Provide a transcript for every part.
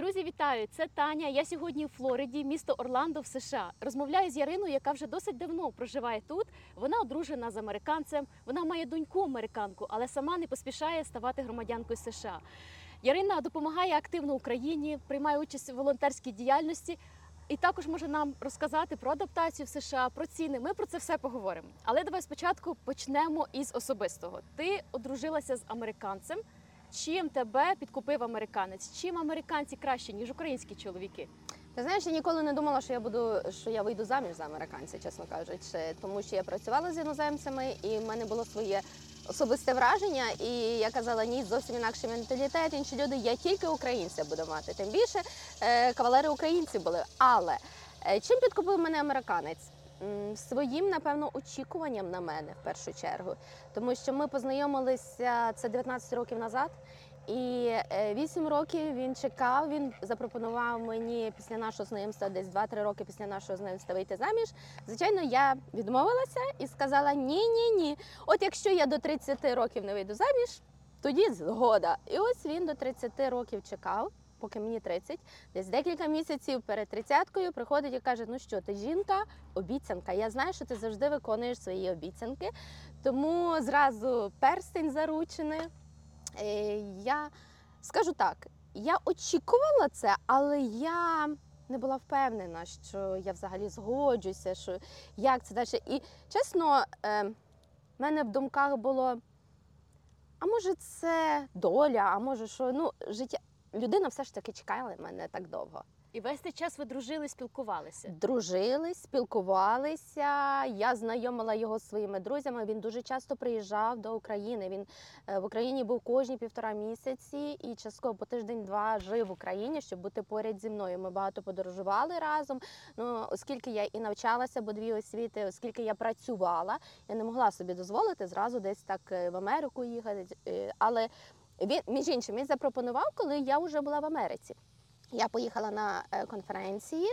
Друзі, вітаю! Це Таня. Я сьогодні у Флориді, місто Орландо в США. Розмовляю з Яриною, яка вже досить давно проживає тут. Вона одружена з американцем. Вона має доньку американку, але сама не поспішає ставати громадянкою США. Ярина допомагає активно Україні, приймає участь у волонтерській діяльності. І також може нам розказати про адаптацію в США, про ціни. Ми про це все поговоримо. Але давай спочатку почнемо із особистого. Ти одружилася з американцем. Чим тебе підкупив американець? Чим американці краще, ніж українські чоловіки? Ти знаєш, я ніколи не думала, що я буду, що я вийду заміж за американця, чесно кажучи, тому що я працювала з іноземцями, і в мене було своє особисте враження. І я казала, ні, зовсім інакший менталітет, інші люди, я тільки українця буду мати. Тим більше е, кавалери українці були. Але е, чим підкупив мене американець? Своїм, напевно, очікуванням на мене в першу чергу, тому що ми познайомилися це 19 років назад. І 8 років він чекав. Він запропонував мені після нашого знайомства, десь 2-3 роки після нашого знайомства вийти заміж. Звичайно, я відмовилася і сказала: ні, ні, ні. От якщо я до 30 років не вийду заміж, тоді згода. І ось він до 30 років чекав. Поки мені 30, десь декілька місяців перед тридцяткою приходить і каже: Ну що, ти жінка, обіцянка. Я знаю, що ти завжди виконуєш свої обіцянки. Тому зразу перстень заручений. Е, Я скажу так, я очікувала це, але я не була впевнена, що я взагалі згоджуся, що як це далі. І чесно, е, в мене в думках було: а може, це доля, а може, що ну, життя. Людина все ж таки чекала мене так довго. І весь цей час ви дружили, спілкувалися. Дружили, спілкувалися. Я знайомила його з своїми друзями. Він дуже часто приїжджав до України. Він е, в Україні був кожні півтора місяці і частково по тиждень-два жив в Україні, щоб бути поряд зі мною. Ми багато подорожували разом. Ну, оскільки я і навчалася, бо дві освіти, оскільки я працювала, я не могла собі дозволити зразу десь так е, в Америку їхати. Е, Але він, між іншим, він запропонував, коли я вже була в Америці. Я поїхала на е, конференції.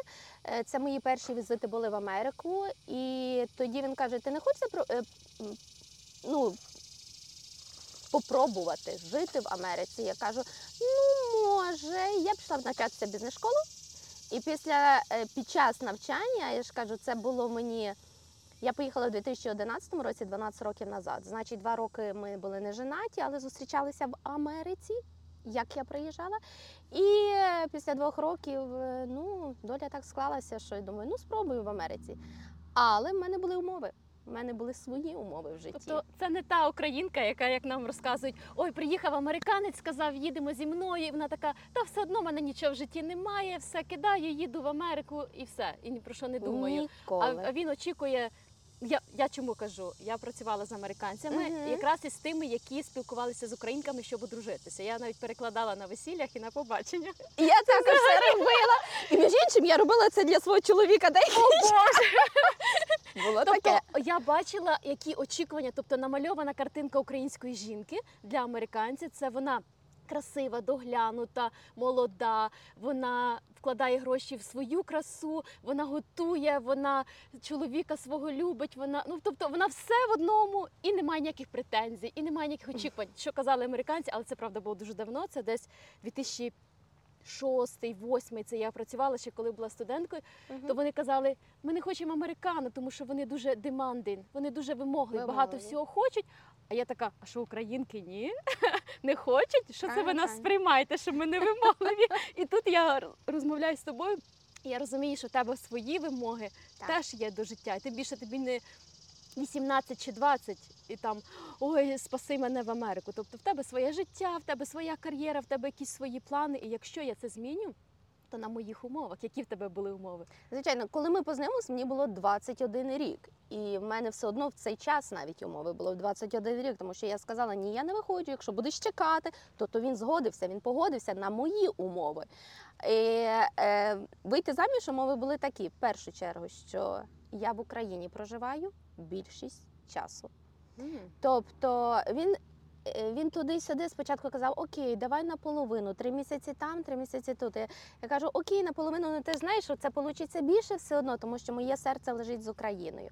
Е, Це мої перші візити були в Америку. І тоді він каже: Ти не хочеш е, ну, попробувати жити в Америці? Я кажу: ну, може. Я пішла навчатися бізнес-школу. І після під час навчання, я ж кажу, це було мені. Я поїхала у 2011 році, 12 років назад. Значить, два роки ми були не женаті, але зустрічалися в Америці, як я приїжджала. І е, після двох років, е, ну, доля так склалася, що я думаю, ну спробую в Америці. Але в мене були умови. У мене були свої умови в житті. Тобто це не та українка, яка, як нам розказують, ой, приїхав американець, сказав, їдемо зі мною. І вона така, та все одно в мене нічого в житті немає, все кидаю, їду в Америку і все. І ні про що не думаю. Ніколи. а він очікує. Я, я чому кажу? Я працювала з американцями, Мгм. якраз із тими, які спілкувалися з українками, щоб одружитися. Я навіть перекладала на весіллях і на побачення. І я це все робила. І між іншим я робила це для свого чоловіка. Дай було Тобто таке. я бачила, які очікування, тобто намальована картинка української жінки для американців. Це вона красива, доглянута, молода. Вона вкладає гроші в свою красу, вона готує, вона чоловіка свого любить. Вона ну тобто вона все в одному і немає ніяких претензій, і немає ніяких очікувань. Що казали американці, але це правда було дуже давно. Це десь 2000 Шостий, восьмий, це я працювала ще коли була студенткою. То вони казали, ми не хочемо американо, тому що вони дуже demanding, вони дуже вимогливі, багато всього хочуть. А я така, а що українки ні? Не хочуть? Що це ви нас сприймаєте, що ми не вимогливі? І тут я розмовляю з тобою. і Я розумію, що в тебе свої вимоги Так. теж є до життя. І тим більше тобі не 18 чи 20, і там ой, спаси мене в Америку. Тобто в тебе своє життя, в тебе своя кар'єра, в тебе якісь свої плани. І якщо я це зміню, то на моїх умовах, які в тебе були умови? Звичайно, коли ми познайомилися, мені було 21 рік. І в мене все одно в цей час навіть умови було 21 рік, тому що я сказала, ні, я не виходжу. Якщо будеш чекати, то, то він згодився, він погодився на мої умови. І, е, вийти заміж умови були такі: в першу чергу, що я в Україні проживаю більшість часу. Тобто він. Е, Він туди-сюди спочатку казав: Окей, давай наполовину, три місяці там, три місяці тут. Я, я кажу, окей, наполовину, ну ти знаєш, що це вийде більше все одно, тому що моє серце лежить з Україною.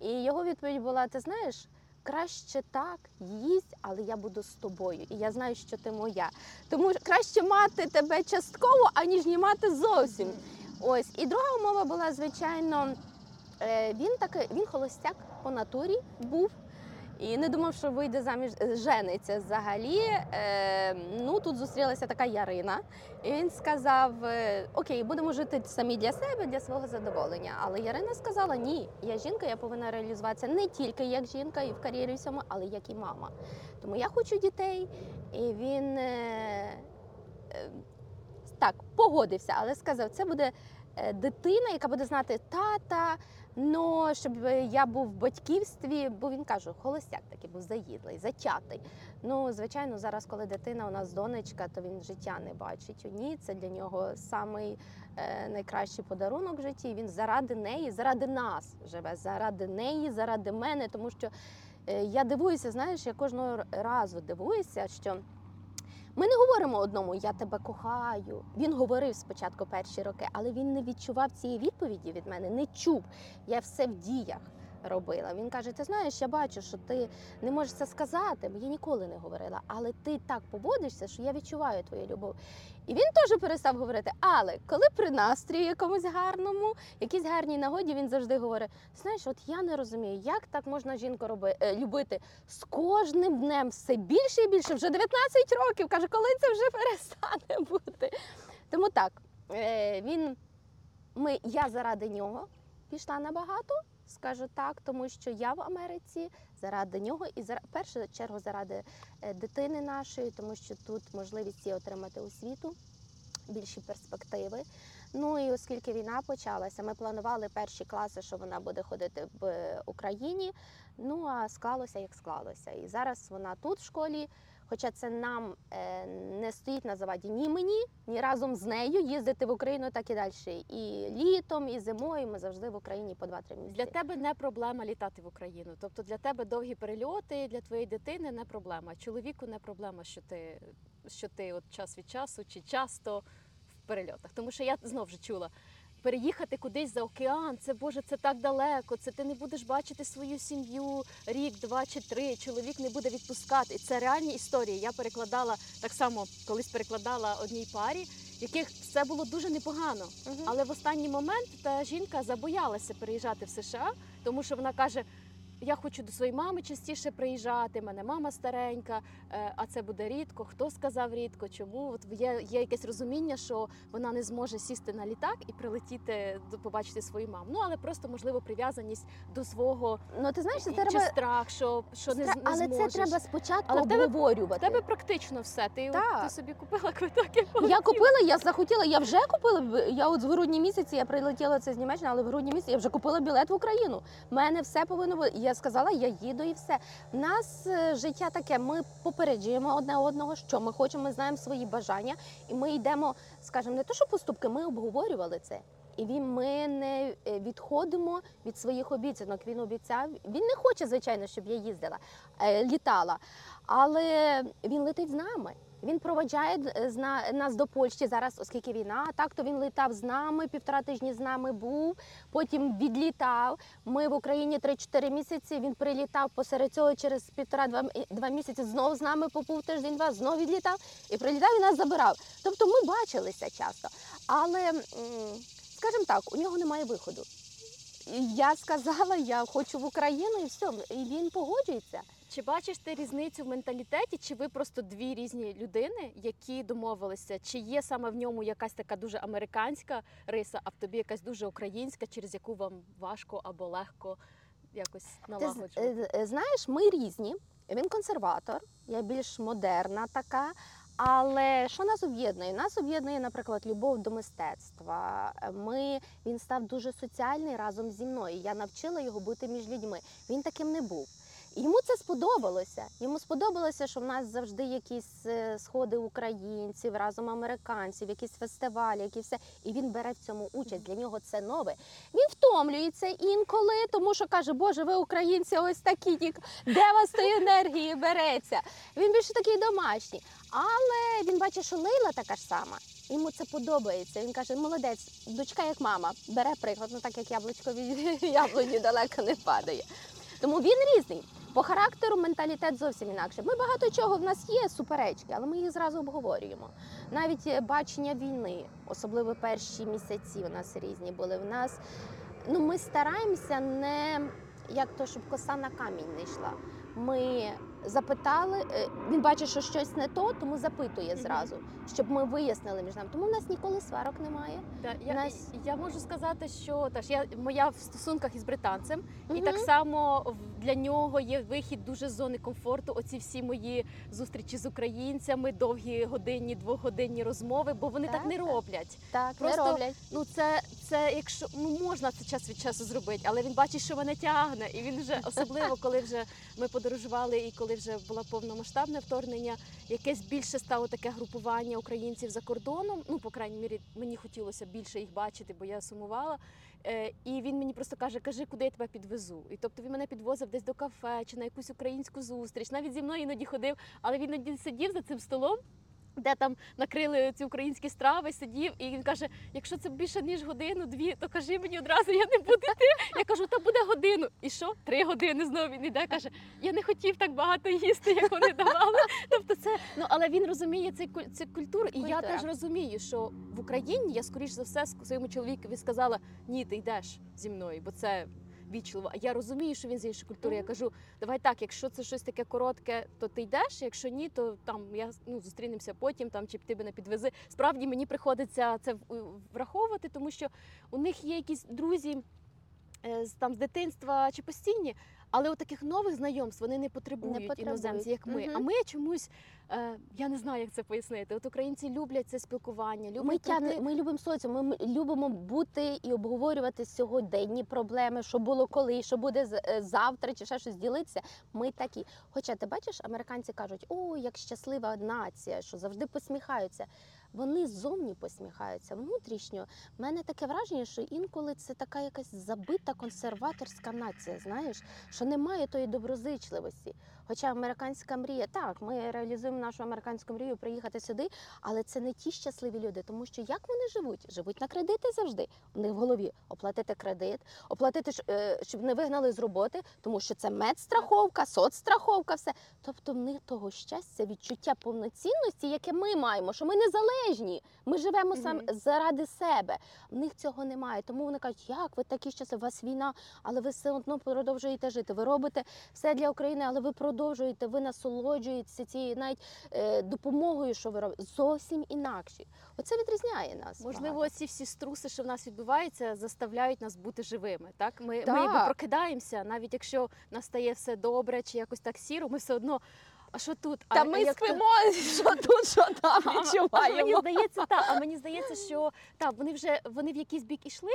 І його відповідь була: ти знаєш, краще так, їсть, але я буду з тобою. І я знаю, що ти моя. Тому краще мати тебе частково, аніж не мати зовсім. Ось і друга умова була, звичайно, е, він таки він холостяк по натурі був. І не думав, що вийде заміж е, жениться взагалі. Е, ну тут зустрілася така Ярина, і він сказав: е, Окей, будемо жити самі для себе, для свого задоволення. Але Ярина сказала: Ні, я жінка, я повинна реалізуватися не тільки як жінка і в кар'єрі всьому, але як і мама. Тому я хочу дітей. І він е, е, так погодився, але сказав, це буде е, дитина, яка буде знати тата. Ну, щоб я був в батьківстві, бо він каже, холостяк такий був заїдлий, затятий. Ну, звичайно, зараз, коли дитина у нас донечка, то він життя не бачить у ній. Це для нього самий е, найкращий подарунок в житті. Він заради неї, заради нас живе, заради неї, заради мене. Тому що е, я дивуюся, знаєш, я кожного разу дивуюся, що. Ми не говоримо одному Я тебе кохаю. Він говорив спочатку перші роки, але він не відчував цієї відповіді від мене, не чув. Я все в діях робила. Він каже: Ти знаєш, я бачу, що ти не можеш це сказати, бо я ніколи не говорила. Але ти так поводишся, що я відчуваю твою любов. І він теж перестав говорити. Але коли при настрої якомусь гарному, якійсь гарній нагоді, він завжди говорить: знаєш, от я не розумію, як так можна жінку роби, е, любити з кожним днем все більше і більше. Вже 19 років. каже, коли це вже перестане бути. Тому так, е, він, ми, я заради нього пішла набагато, скажу так, тому що я в Америці заради нього і за першу чергу заради е, дитини нашої, тому що тут можливість їй отримати освіту, більші перспективи. Ну і оскільки війна почалася, ми планували перші класи, що вона буде ходити в Україні. Ну а склалося як склалося. І зараз вона тут в школі. Хоча це нам е, не стоїть на заваді ні мені, ні разом з нею їздити в Україну, так і далі. І літом, і зимою ми завжди в Україні по 2-3 місяці. Для тебе не проблема літати в Україну. Тобто для тебе довгі перельоти, для твоєї дитини не проблема. Чоловіку не проблема, що ти, що ти от час від часу чи часто в перельотах. Тому що я знов вже чула. Переїхати кудись за океан, це Боже, це так далеко. Це ти не будеш бачити свою сім'ю рік, два чи три. Чоловік не буде відпускати. І це реальні історії. Я перекладала так само, колись перекладала одній парі, в яких все було дуже непогано. Угу. Але в останній момент та жінка забоялася переїжджати в США, тому що вона каже: я хочу до своєї мами частіше приїжджати. Мене мама старенька, е, а це буде рідко. Хто сказав рідко? Чому? От є, є якесь розуміння, що вона не зможе сісти на літак і прилетіти побачити свою маму. Ну але просто можливо прив'язаність до свого Ну ти знаєш, це треба чи страх, що, що не, Стра- не але зможеш. це треба спочатку Але тебе- обговорювати. В тебе практично все. Ти, Так. ти собі купила квиток і Я купила, я захотіла, я вже купила. Я от з грудні місяці я прилетіла це з Німеччини, але в грудні місяці я вже купила білет в Україну. У мене все повинно бути. Я сказала, я їду і все. У нас е, життя таке. Ми попереджуємо одне одного, що ми хочемо, ми знаємо свої бажання, і ми йдемо, скажімо, не то, що поступки, ми обговорювали це. І він ми не е, відходимо від своїх обіцянок. Він обіцяв. Він не хоче, звичайно, щоб я їздила, е, літала, але він летить з нами. Він проводжає е, нас до Польщі зараз, оскільки війна. Так то він літав з нами, півтора тижні з нами був. Потім відлітав. Ми в Україні 3-4 місяці. Він прилітав посеред цього через півтора-два місяці. Знову з нами побув тиждень два, знову відлітав і прилітав і нас забирав. Тобто ми бачилися часто. Але скажімо так, у нього немає виходу. Я сказала, я хочу в Україну, і все. І він погоджується. Чи бачиш ти різницю в менталітеті, чи ви просто дві різні людини, які домовилися? Чи є саме в ньому якась така дуже американська риса, а в тобі якась дуже українська, через яку вам важко або легко якось Ти налагоджувати? е, е, знаєш, ми різні. Він консерватор, я більш модерна така. Але що нас об'єднує? Нас об'єднує, наприклад, любов до мистецтва. Ми він став дуже соціальний разом зі мною. Я навчила його бути між людьми. Він таким не був. Йому це сподобалося. Йому сподобалося, що в нас завжди якісь е, сходи українців, разом американців, якісь фестивалі, які все. І він бере в цьому участь. Для нього це нове. Він втомлюється інколи, тому що каже, Боже, ви українці, ось такі, де вас тої енергії береться? Він більше такий домашній. Але він бачить, що Лейла така ж сама. Йому це подобається. Він каже, молодець, дочка як мама, бере приклад, ну так як яблучко від яблуні далеко не падає. Тому він різний. По характеру менталітет зовсім інакше. Ми багато чого в нас є суперечки, але ми їх зразу обговорюємо. Навіть е, бачення війни, особливо перші місяці у нас різні були. В нас ну ми стараємося не як то, щоб коса на камінь не йшла. Ми запитали, е, він бачить, що щось не то, тому запитує зразу, щоб ми вияснили між нами. Тому в нас ніколи сварок немає. Та, я, Нас- я можу сказати, що теж я моя в стосунках із британцем, і так само для нього є вихід дуже з зони комфорту. Оці всі мої зустрічі з українцями, довгі годинні, двогодинні розмови, бо вони так, Так, не роблять. Так, Просто не роблять. Ну це, це якщо ну можна це час від часу зробити, але він бачить, що мене тягне, і він вже особливо, коли вже ми подорожували, і коли вже було повномасштабне вторгнення, якесь більше стало таке групування українців за кордоном. Ну, по крайній мірі, мені хотілося більше їх бачити, бо я сумувала. Е, і він мені просто каже: кажи, куди я тебе підвезу. І тобто він мене підвозив десь до кафе чи на якусь українську зустріч. Навіть зі мною іноді ходив, але він іноді сидів за цим столом. Де там накрили ці українські страви, сидів, і він каже: якщо це більше ніж годину, дві, то кажи мені одразу, я не буду йти. Я кажу, та буде годину. І що? Три години знову він іде. каже: Я не хотів так багато їсти, як вони давали. Тобто, це ну але він розуміє цей цю культуру, і я теж розумію, що в Україні я скоріш за все своєму чоловікові сказала: ні, ти йдеш зі мною, бо це. Вічливо. А я розумію, що він з іншої культури. Я кажу, давай так, якщо це щось таке коротке, то ти йдеш. Якщо ні, то там я ну зустрінемося потім, там чи ти мене підвези. Справді мені приходиться це враховувати, тому що у них є якісь друзі е, з там з дитинства чи постійні. Але от таких нових знайомств вони не потребують, потребують. іноземці, як ми. Мгм. А ми чомусь е, я не знаю, як це пояснити. От українці люблять це спілкування, люблять Ми, прийти- ми любимо соціум, ми любимо бути і обговорювати сьогоденні проблеми, що було коли, що буде е, завтра, чи ще щось ділитися. Ми такі. Хоча ти бачиш, американці кажуть, о, як щаслива нація, що завжди посміхаються. Вони ззовні посміхаються, внутрішньо. в мене таке враження, що інколи це така якась забита консерваторська нація, знаєш, що немає тої доброзичливості. Хоча американська мрія, так, ми реалізуємо нашу американську мрію приїхати сюди, але це не ті щасливі люди, тому що як вони живуть? Живуть на кредити завжди. У них в голові оплатити кредит, оплатити, е, щоб не вигнали з роботи, тому що це медстраховка, соцстраховка, все. Тобто в них того щастя, відчуття повноцінності, яке ми маємо, що ми незалежні. Ми живемо сам заради себе. В них цього немає. Тому вони кажуть, як ви такі щасливі, у вас війна, але ви все одно продовжуєте жити. Ви робите все для України, але ви продовжуєте, ви насолоджуєтеся цією навіть е, допомогою, що ви робите. Зовсім інакші. Оце відрізняє нас. Можливо, багато. ці всі струси, що в нас відбуваються, заставляють нас бути живими. Так, ми, ми Так. якби прокидаємося, навіть якщо в нас стає все добре чи якось так сіро, ми все одно. А що тут? Та а, ми як то- спимо, що тут, що там А, а мені здається, та, а мені здається, що та, вони вже вони в якийсь бік ішли.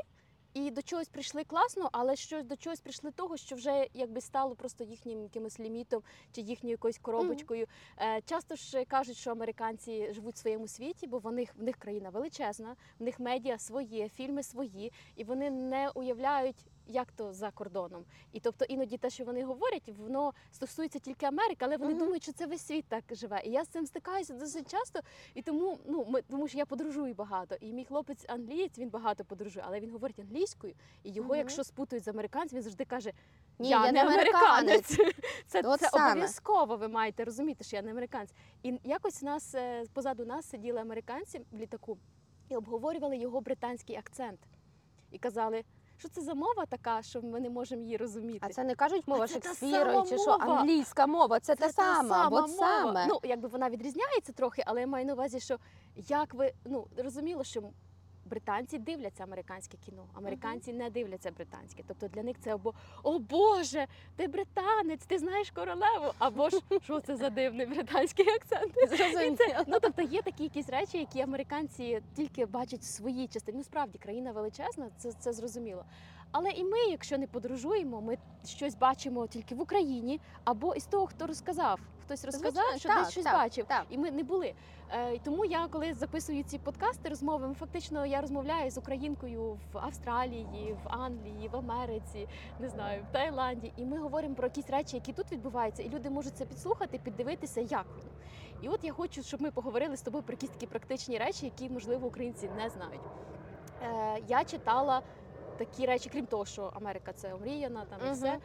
І до чогось прийшли класно, але щось до чогось прийшли того, що вже якби стало просто їхнім якимось лімітом чи їхньою якоюсь коробочкою. Е, часто ж кажуть, що американці живуть в своєму світі, бо в них в них країна величезна, в них медіа своє, фільми свої, і вони не уявляють. Як то за кордоном, і тобто іноді те, що вони говорять, воно стосується тільки Америки, але вони Мгм. думають, що це весь світ так живе. І я з цим стикаюся досить часто. І тому, ну ми тому що я подорожую багато. І мій хлопець англієць, він багато подорожує, але він говорить англійською. І його, Мгм. якщо спутають з американцем, він завжди каже: Ні, я, я не не американець. Це, От це обов'язково. Ви маєте розуміти, що я не американець. І якось нас е, позаду нас сиділи американці в літаку і обговорювали його британський акцент. І казали, що це за мова така, що ми не можемо її розуміти. А це не кажуть мова Шекспіра чи що англійська мова, це, та сама, от мова. саме. Ну, якби вона відрізняється трохи, але я маю на увазі, що як ви ну розуміло, що британці дивляться американське кіно, американці не дивляться британське. Тобто для них це або о Боже, ти британець, ти знаєш королеву, або ж що це за дивний британський акцент. Це, ну тобто є такі якісь речі, які американці тільки бачать в своїй частині. Ну справді країна величезна, це, це зрозуміло. Але і ми, якщо не подорожуємо, ми щось бачимо тільки в Україні, або із того, хто розказав. Хтось розказав, Звичайно, що так, десь щось так, бачив, так. і ми не були. Е, тому я, коли записую ці подкасти, розмови, фактично я розмовляю з українкою в Австралії, в Англії, в Америці, не знаю, в Таїланді. І ми говоримо про якісь речі, які тут відбуваються, і люди можуть це підслухати, піддивитися, як воно. І от я хочу, щоб ми поговорили з тобою про якісь такі практичні речі, які можливо українці не знають. Е, я читала такі речі, крім того, що Америка це омріяна, там і все.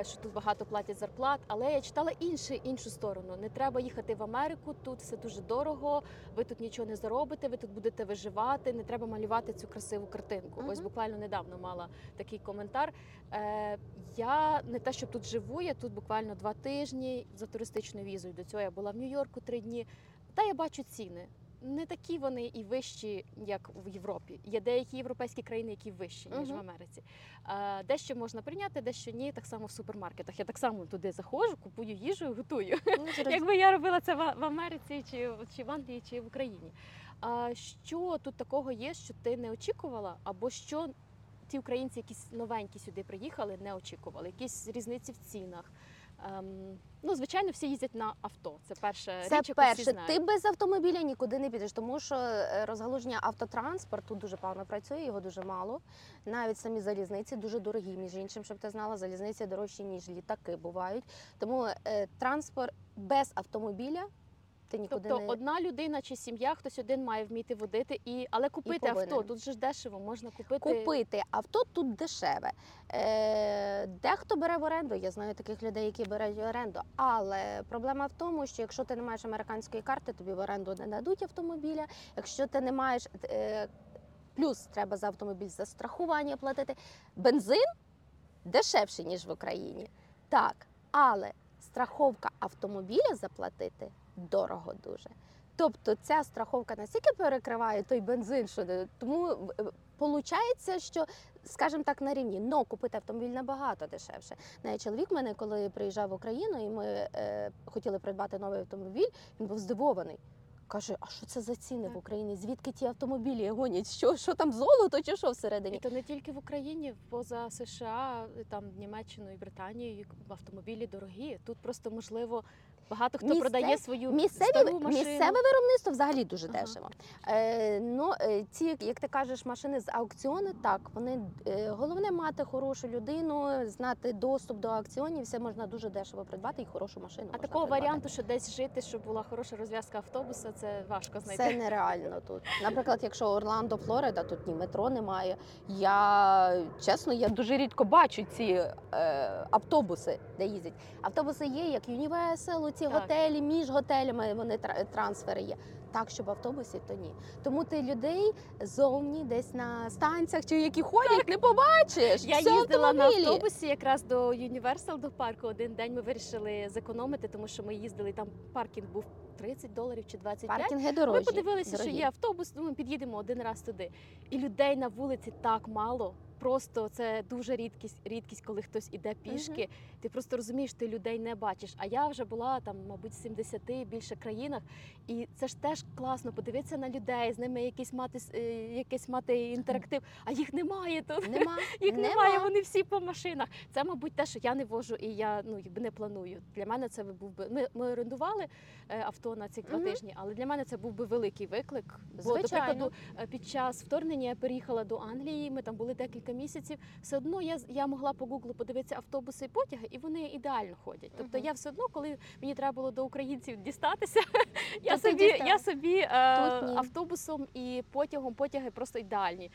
Е, Що тут багато платять зарплат, але я читала інше, іншу сторону. Не треба їхати в Америку, тут все дуже дорого. Ви тут нічого не заробите, ви тут будете виживати. Не треба малювати цю красиву картинку. Ось буквально недавно мала такий коментар. Е, я не те, що тут живу, я тут буквально два тижні за туристичною візою. До цього я була в Нью-Йорку три дні. Та я бачу ціни. Не такі вони і вищі, як в Європі. Є деякі європейські країни, які вищі ніж в Америці. Е, Дещо можна прийняти, дещо ні. Так само в супермаркетах. Я так само туди заходжу, купую їжу і готую. Ну. Якби я робила це в в Америці, чи, чи в Англії, чи в Україні. А що тут такого є, що ти не очікувала, або що ті українці, якісь новенькі сюди приїхали, не очікували? Якісь різниці в цінах? Ем, ну, звичайно, всі їздять на авто. Це перше Це річ, яку всі перше. знають. Ти без автомобіля нікуди не підеш, тому що е, розгалуження автотранспорту дуже погано працює, його дуже мало. Навіть самі залізниці дуже дорогі, між іншим, щоб ти знала, залізниці дорожчі, ніж літаки бувають. Тому е, транспорт без автомобіля ти нікуди Тобто не одна людина чи сім'я, хтось один має вміти водити, і але купити авто тут же ж дешево, можна купити. купити авто тут дешеве. Е, дехто бере в оренду. Я знаю таких людей, які беруть в оренду. Але проблема в тому, що якщо ти не маєш американської карти, тобі в оренду не дадуть автомобіля. Якщо ти не маєш е, плюс треба за автомобіль за страхування платити. Бензин дешевший, ніж в Україні. Так, але страховка автомобіля заплатити дорого дуже. Тобто ця страховка настільки перекриває той бензин, що тому виходить, що, скажімо так, на рівні, но купити автомобіль набагато дешевше. Навіть чоловік мене, коли приїжджав в Україну, і ми е, хотіли придбати новий автомобіль, він був здивований. Каже, а що це за ціни в Україні? Звідки ті автомобілі гонять? Що, що там золото чи що І всередині? то не тільки в Україні, поза США, там Німеччиною і Британією автомобілі дорогі. Тут просто можливо багато хто Місце- продає свою Місцеві, стару машину. місцеве виробництво взагалі дуже Ага. дешево. Е, ну, е, ці, як ти кажеш, машини з аукціону, так, вони е, головне мати хорошу людину, знати доступ до аукціонів, все можна дуже дешево придбати і хорошу машину. А такого придбати. варіанту, що десь жити, щоб була хороша розв'язка автобуса, це важко знайти. Це нереально тут. Наприклад, якщо Орландо, Флорида, тут ні метро немає. Я чесно, я дуже рідко бачу ці е, автобуси, де їздять. Автобуси є, як Universal, ці Так. готелі, між готелями вони тра- трансфери є. Так, щоб в автобусі, то ні. Тому ти людей зовні десь на станціях чи які ходять, не побачиш. Я Все їздила на автобусі якраз до Universal, до парку. Один день ми вирішили зекономити, тому що ми їздили там. Паркінг був 30 доларів чи 25. Паркінги дорожі. Ми подивилися, дорогі. що є автобус. Ну, ми під'їдемо один раз туди. І людей на вулиці так мало. Просто це дуже рідкість, рідкість, коли хтось іде пішки. Ти просто розумієш, ти людей не бачиш. А я вже була там, мабуть, в 70 і більше країнах. І це ж теж класно подивитися на людей, з ними якийсь мати е, якийсь мати інтерактив. А їх немає тут. Нема. Їх Нема. немає, вони всі по машинах. Це, мабуть, те, що я не вожу і я ну якби не планую. Для мене це був би. Ми, ми орендували е, на ці два Мгм. тижні, але для мене це був би великий виклик. Бо, до прикладу, е, під час вторгнення я переїхала до Англії. Ми там були декілька місяців. Все одно я я могла по гуглу подивитися автобуси і потяги, і вони ідеально ходять. Тобто Мгм. я все одно, коли мені треба було до українців дістатися, я собі, я собі е, автобусом і потягом потяги просто ідеальні. Е,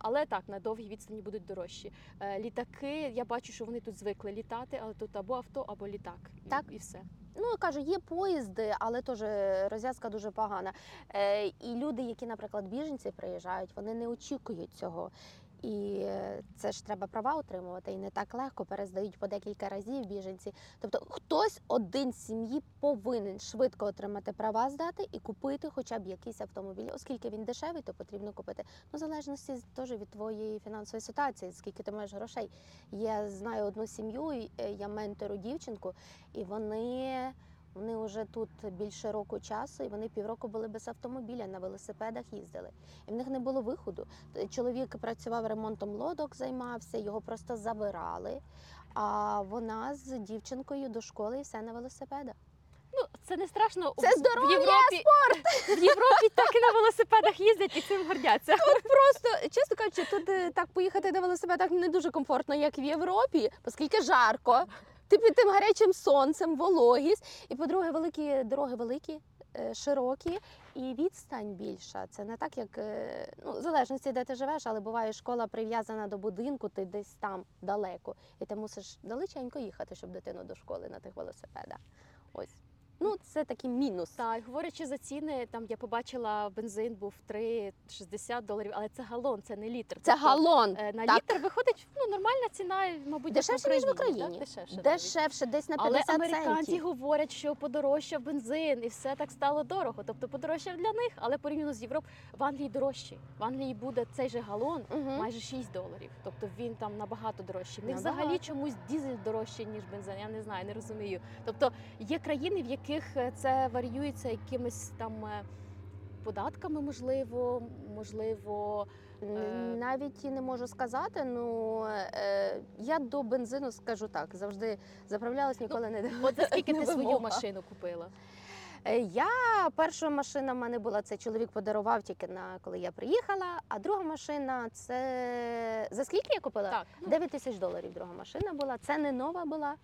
але так на довгій відстані будуть дорожчі. Е, літаки, я бачу, що вони тут звикли літати, але тут або авто, або літак. Так. і все. Ну, я кажу, є поїзди, але теж розв'язка дуже погана. Е, і люди, які, наприклад, біженці приїжджають, вони не очікують цього. І е, це ж треба права отримувати, і не так легко перездають по декілька разів біженці. Тобто хтось один з сім'ї повинен швидко отримати права здати і купити хоча б якийсь автомобіль. Оскільки він дешевий, то потрібно купити. Ну, в залежності теж від твоєї фінансової ситуації, скільки ти маєш грошей. Я знаю одну сім'ю, е, я ментору дівчинку, і вони. Вони вже тут більше року часу, і вони півроку були без автомобіля, на велосипедах їздили. І в них не було виходу. Чоловік працював ремонтом лодок, займався, його просто забирали. А вона з дівчинкою до школи і все на велосипедах. Ну це не страшно. Це здоров'я, в Європі. В Європі так і на велосипедах їздять і цим гордяться. Просто, чесно кажучи, тут е, так поїхати на велосипедах не дуже комфортно, як в Європі, оскільки жарко. Ти під тим гарячим сонцем, вологість. І по-друге, великі дороги великі, е, широкі. і відстань більша. Це не так, як е, ну, в залежності, де ти живеш, але буває школа прив'язана до будинку, ти десь там далеко. І ти мусиш далеченько їхати, щоб дитину до школи на тих велосипедах. Ось. Ну, це такий мінус. Так, говорячи за ціни, там я побачила бензин був 3,60 доларів, але це галон, це не літр. Це Тобто, галон. е, На так. літр виходить ну, нормальна ціна, мабуть, Дешевше, ніж в так? Україні. Дешевше. Дешевше, десь на 50 Але американці центів. говорять, що подорожчав бензин і все так стало дорого. Тобто подорожчав для них, але порівняно з Європою в Англії дорожче. В Англії буде цей же галон Мгм. майже 6 доларів. Тобто він там набагато дорожчий. В них Набагато. взагалі чомусь дізель дорожче, ніж бензин. Я не знаю, не розумію. Тобто є країни, в яких е, це варіюється якимись там. е, Податками, можливо, можливо, Е, Навіть і не можу сказати. Ну е, я до бензину скажу так, завжди заправлялась, ніколи не от за скільки ти свою машину купила? Я перша машина в мене була це чоловік подарував тільки на коли я приїхала. А друга машина це за скільки я купила? Так, ну, 9 тисяч доларів друга машина була. Це не нова була.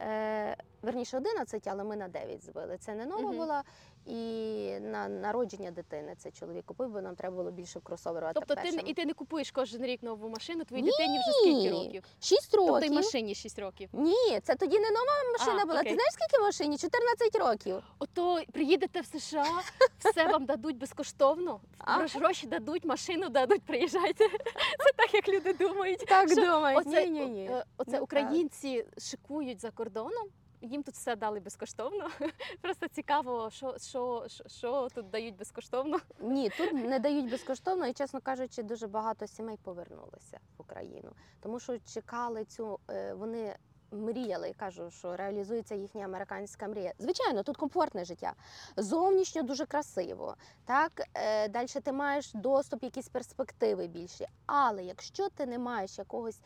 Е, верніше 11, але ми на 9 збили. Це не нова угу. була. І на народження дитини це чоловік купив, бо нам треба було більше кросоверу. тобто ти перша не- і ти не купуєш кожен рік нову машину, твоїй Ні. дитині вже скільки років? 6 Тобто років. й машині 6 років. Ні, це тоді не нова машина А, була. окей. Ти знаєш, скільки машині? 14 років. Ото приїдете в США, все вам дадуть безкоштовно, А? грош- гроші дадуть, машину дадуть, приїжджайте. Це так, як люди думають. Так Що думають. Оце, ні, ні, ні. е, оце Не українці шикують за кордоном. Їм тут все дали безкоштовно. Просто цікаво, що, що, що, тут дають безкоштовно. Ні, тут не дають безкоштовно, і чесно кажучи, дуже багато сімей повернулося в Україну, тому що чекали цю. е, Вони мріяли, кажу, що реалізується їхня американська мрія. Звичайно, тут комфортне життя, зовнішньо дуже красиво. Так е, далі ти маєш доступ, якісь перспективи більші. Але якщо ти не маєш якогось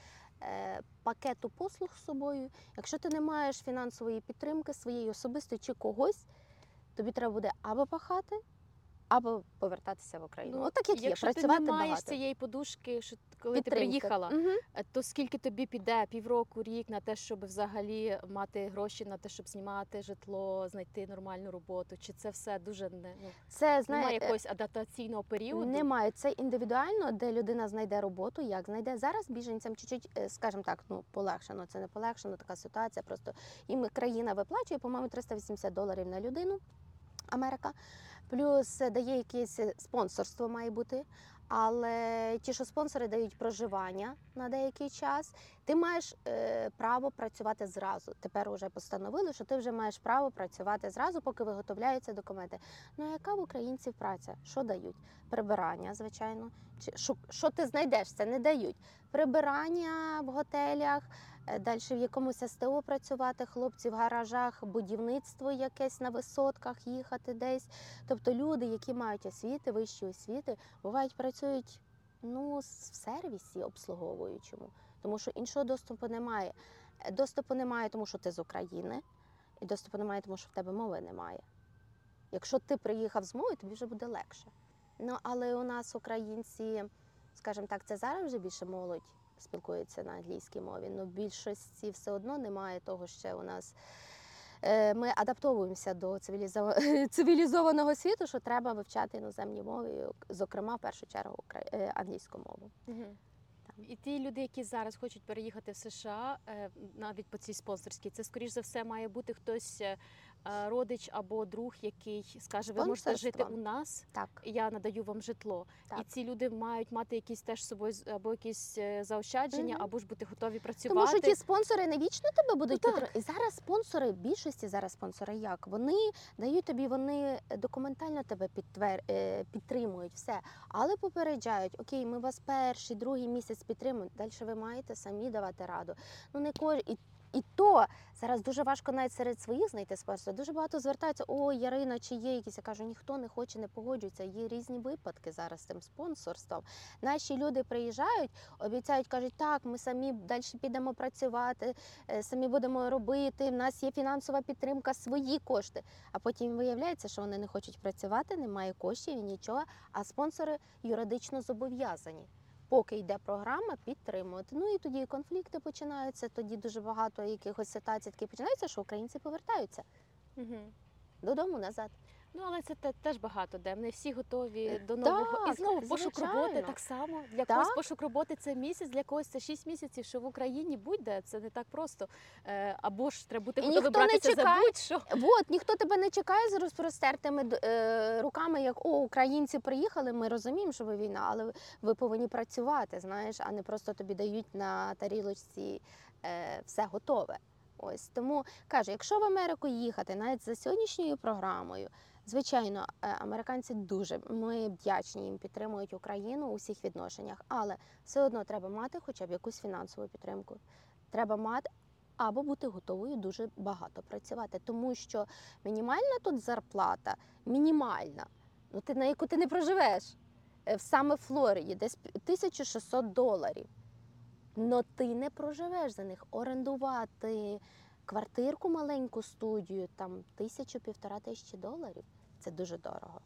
пакету послуг з собою, якщо ти не маєш фінансової підтримки своєї особистої чи когось, тобі треба буде або пахати, або повертатися в Україну. Ну, От так як є, Якщо працювати ти не маєш багато. цієї подушки, що коли ти приїхала, е, то скільки тобі піде півроку, рік на те, щоб взагалі мати гроші на те, щоб знімати житло, знайти нормальну роботу? Чи це все дуже не ну Це немає знає, якогось адаптаційного періоду? Немає це індивідуально, де людина знайде роботу, як знайде зараз біженцям чуть-чуть, е, скажімо так, ну полегшено. Це не полегшено, така ситуація. Просто їм країна виплачує, по-моєму, 380 доларів на людину. Америка, плюс е, дає якесь е, спонсорство, має бути. Але ті, що спонсори дають проживання на деякий час, ти маєш е, право працювати зразу. Тепер вже постановили, що ти вже маєш право працювати зразу, поки виготовляються документи. Ну яка в українців праця? Що дають? Прибирання, звичайно. Чи що, що ти знайдеш? Це не дають. Прибирання в готелях, далі в якомусь СТО працювати, хлопці в гаражах, будівництво якесь на висотках їхати десь. Тобто люди, які мають освіти, вищі освіти, бувають працюють ну, в сервісі обслуговуючому, тому що іншого доступу немає. Е, Доступу немає, тому що ти з України, і доступу немає, тому що в тебе мови немає. Якщо ти приїхав з мовою, тобі вже буде легше. Ну, але у нас українці, скажімо так, це зараз вже більше молодь спілкується на англійській мові, але в більшості все одно немає того, ще у нас. Е, Ми адаптовуємося до цивілізо- цивілізованого світу, що треба вивчати іноземні мови, зокрема, в першу чергу е, англійську мову. Мгм. І ті люди, які зараз хочуть переїхати в США, е, навіть по цій спонсорській, це скоріш за все має бути хтось родич або друг, який скаже, ви можете жити у нас, Так, я надаю вам житло. І ці люди мають мати якісь теж з собою або якісь е, заощадження, Мгм. або ж бути готові тому працювати. що ті спонсори не вічно тебе будуть Ну, підтримувати. І зараз спонсори, більшості зараз спонсори як? Вони дають тобі, вони документально тебе підтвер... е, підтримують все, але попереджають, окей, ми вас перший, другий місяць підтримуємо. Далі ви маєте самі давати раду. Ну не кож... і, і то зараз дуже важко навіть серед своїх знайти спонсора. Дуже багато звертаються, о, Ярина, чи є якісь. Я кажу, ніхто не хоче, не погоджується. Є різні випадки зараз з цим спонсорством. Наші люди приїжджають, обіцяють, кажуть, так, ми самі далі підемо працювати, е, самі будемо робити. В нас є фінансова підтримка, свої кошти. А потім виявляється, що вони не хочуть працювати, немає коштів і нічого. А спонсори юридично зобов'язані. Поки йде програма, підтримувати. Ну і тоді конфлікти починаються. Тоді дуже багато якихось ситуацій такі починаються, що українці повертаються угу. додому назад. Ну але це теж багато де. Не всі готові до нового. І знову пошук роботи так само. Для Так. когось пошук роботи це місяць, для когось це 6 місяців, що в Україні будь-де це не так просто. Е, або ж треба бути готовим не братися за будь-що. От ніхто тебе не чекає з розпростертими е, руками, як о, українці приїхали. Ми розуміємо, що ви війна, але ви- ви повинні працювати, знаєш, а не просто тобі дають на тарілочці е, все готове. Ось тому кажу, якщо в Америку їхати, навіть за сьогоднішньою програмою, звичайно, е, американці дуже ми вдячні їм підтримують Україну у всіх відношеннях, але все одно треба мати хоча б якусь фінансову підтримку. Треба мати або бути готовою дуже багато працювати, тому що мінімальна тут зарплата, мінімальна, ну ти на яку ти не проживеш. Е, Саме в Флориді, десь 1600 доларів. Но ти не проживеш за них. Орендувати квартирку, маленьку студію, там тисячу-півтора тисячі доларів це дуже дорого.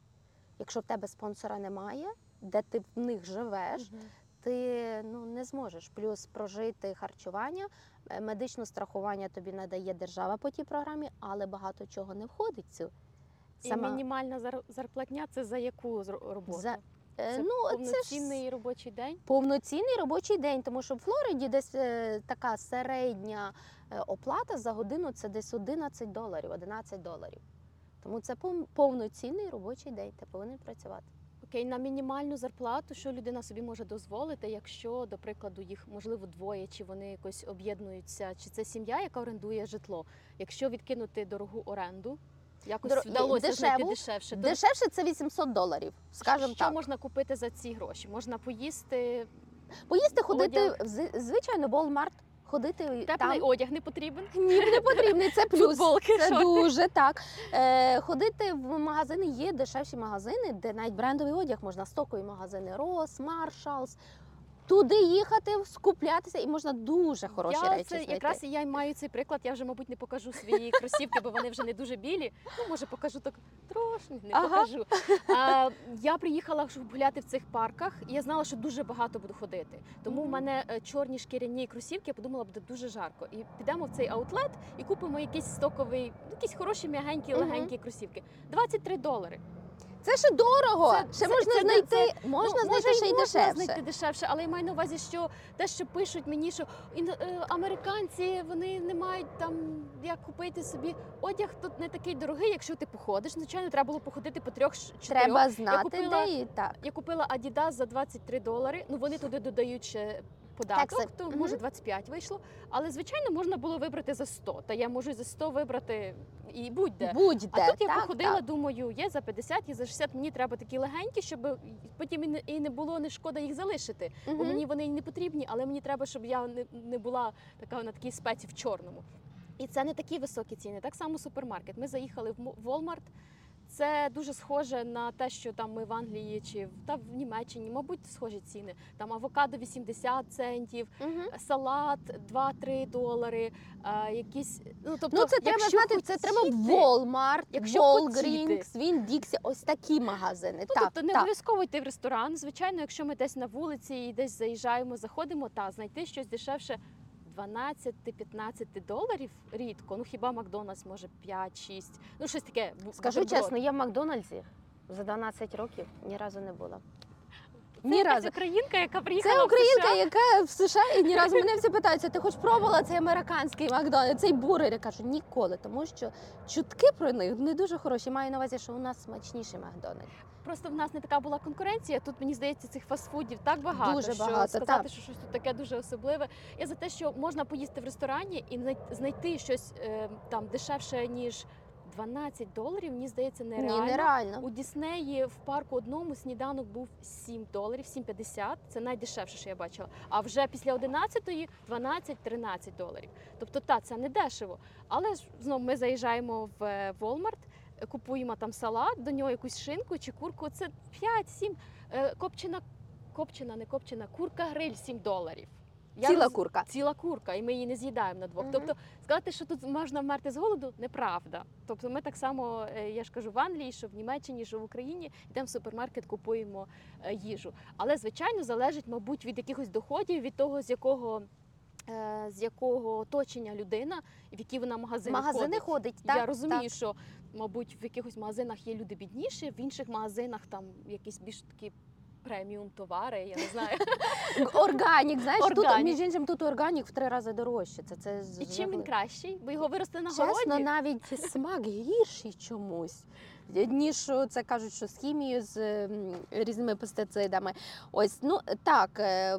Якщо в тебе спонсора немає, де ти в них живеш, ти ну не зможеш. Плюс прожити харчування, е, медичне страхування тобі надає держава по тій програмі, але багато чого не входить цю. І мінімальна зарплатня це за яку роботу? За- Е, Це ну, це ж повноцінний робочий день. повноцінний робочий день, тому що в Флориді десь е, така середня оплата за годину це десь 11 доларів, 11 доларів. Тому це повноцінний робочий день. Ти повинен працювати. Окей, на мінімальну зарплату, що людина собі може дозволити, якщо, до прикладу, їх можливо двоє, чи вони якось об'єднуються, чи це сім'я, яка орендує житло. Якщо відкинути дорогу оренду, якось Доро- вдалося дешеву, знайти дешевше. то Дешевше це 800 доларів, скажімо що так. можна купити за ці гроші? Можна поїсти Поїсти, ходити, Одяг. в звичайно, Walmart, ходити теплий там. одяг не потрібен. Ні, не потрібний, це плюс. Футболки, Це шорти. дуже так. Е, ходити в магазини є дешевші магазини, де навіть брендовий одяг можна стокові магазини Рос, Marshalls. Туди їхати, скуплятися, і можна дуже хороші я речі це знайти. якраз і я маю цей приклад. Я вже, мабуть, не покажу свої кросівки, бо вони вже не дуже білі. Ну, може, покажу так трошки, не Ага. покажу. А, я приїхала, щоб гуляти в цих парках, і я знала, що дуже багато буду ходити. Тому в мене е, чорні шкіряні кросівки, я подумала, буде дуже жарко. І підемо в цей аутлет і купимо якийсь стоковий, ну, якісь хороші, м'ягенькі, легенькі кросівки. 23 долари. Це ще дорого. Це- ще це- можна це- знайти, можна Ну, знайти може, ще й можна дешевше. знайти дешевше, але я маю на увазі, що те, що пишуть мені, що ін- е, американці вони не мають там як купити собі одяг. Тут не такий дорогий, якщо ти походиш. Звичайно, треба було походити по трьох чотирьох. Треба знати, купила- де і так. Я купила Adidas за 23 долари. Ну вони туди додають ще податок, Такси. то може 25 вийшло. Але звичайно можна було вибрати за 100. Та я можу за 100 вибрати і будь-де. Будь-де. А тут я так, походила, так. думаю, є за 50, є за 60, мені треба такі легенькі, щоб потім і не, було не шкода їх залишити. Бо мені вони не потрібні, але мені треба, щоб я не, не була така на такій спеці в чорному. І це не такі високі ціни. Так само супермаркет. Ми заїхали в Walmart. Це дуже схоже на те, що там ми в Англії чи в- та в Німеччині, мабуть, схожі ціни. Там авокадо 80 центів, Мгм. салат 2-3 долари, а, якісь ну тобто, Ну, це треба знати, це треба Walmart, Якщо Walgreens, він Dixie, ось такі магазини. Ну, так, тобто не так. обов'язково йти в ресторан. Звичайно, якщо ми десь на вулиці і десь заїжджаємо, заходимо, та знайти щось дешевше 12-15 доларів рідко. Ну хіба Макдональдс може 5-6. Ну щось таке. Скажу чесно, я в Макдональдсі за 12 років ні разу не була. Це ні разу. українка, яка приїхала Це в українка, США. яка в США і ні разу мене всі питаються, ти хоч пробувала цей американський Макдональдс, цей бургер? Я кажу, ніколи, тому що чутки про них не дуже хороші. Маю на увазі, що у нас смачніший Макдональдс. Просто в нас не така була конкуренція. Тут мені здається, цих фастфудів так багато. Дуже що багато, сказати, так. що щось тут таке дуже особливе. Я за те, що можна поїсти в ресторані і знай- знайти щось е, там дешевше ніж 12 доларів. Мені здається, нереально. Ні, нереально. У Діснеї в парку одному сніданок був 7 доларів, 7,50. Це найдешевше, що я бачила. А вже після 11-ї 12-13 доларів. Тобто, та це не дешево. Але ж знову ми заїжджаємо в е, Walmart, купуємо там салат, до нього якусь шинку чи курку. Це 5-7. Е, Копчена, копчена, не копчена, курка гриль 7 доларів. Я Ціла роз- курка. ціла курка, і ми її не з'їдаємо на двох. Мгм. Тобто сказати, що тут можна вмерти з голоду, неправда. Тобто, ми так само, е, я ж кажу, в Англії, що в Німеччині, що в Україні, йдемо в супермаркет, купуємо е, їжу. Але звичайно залежить, мабуть, від якихось доходів, від того, з якого. Е, з якого оточення людина, в які вона магазини, Магазини ходить. ходить, так? Я розумію, так. що, мабуть, в якихось магазинах є люди бідніші, в інших магазинах там якісь більш такі преміум товари, я не знаю. Organic, знаєш, тут між іншим тут organic в три рази дорожче. Це, це І чим він кращий? Ви його виростили на Чесно, городі? навіть смак гірший чомусь. Ніж це кажуть, що з хімією, з різними пестицидами. Ось ну так,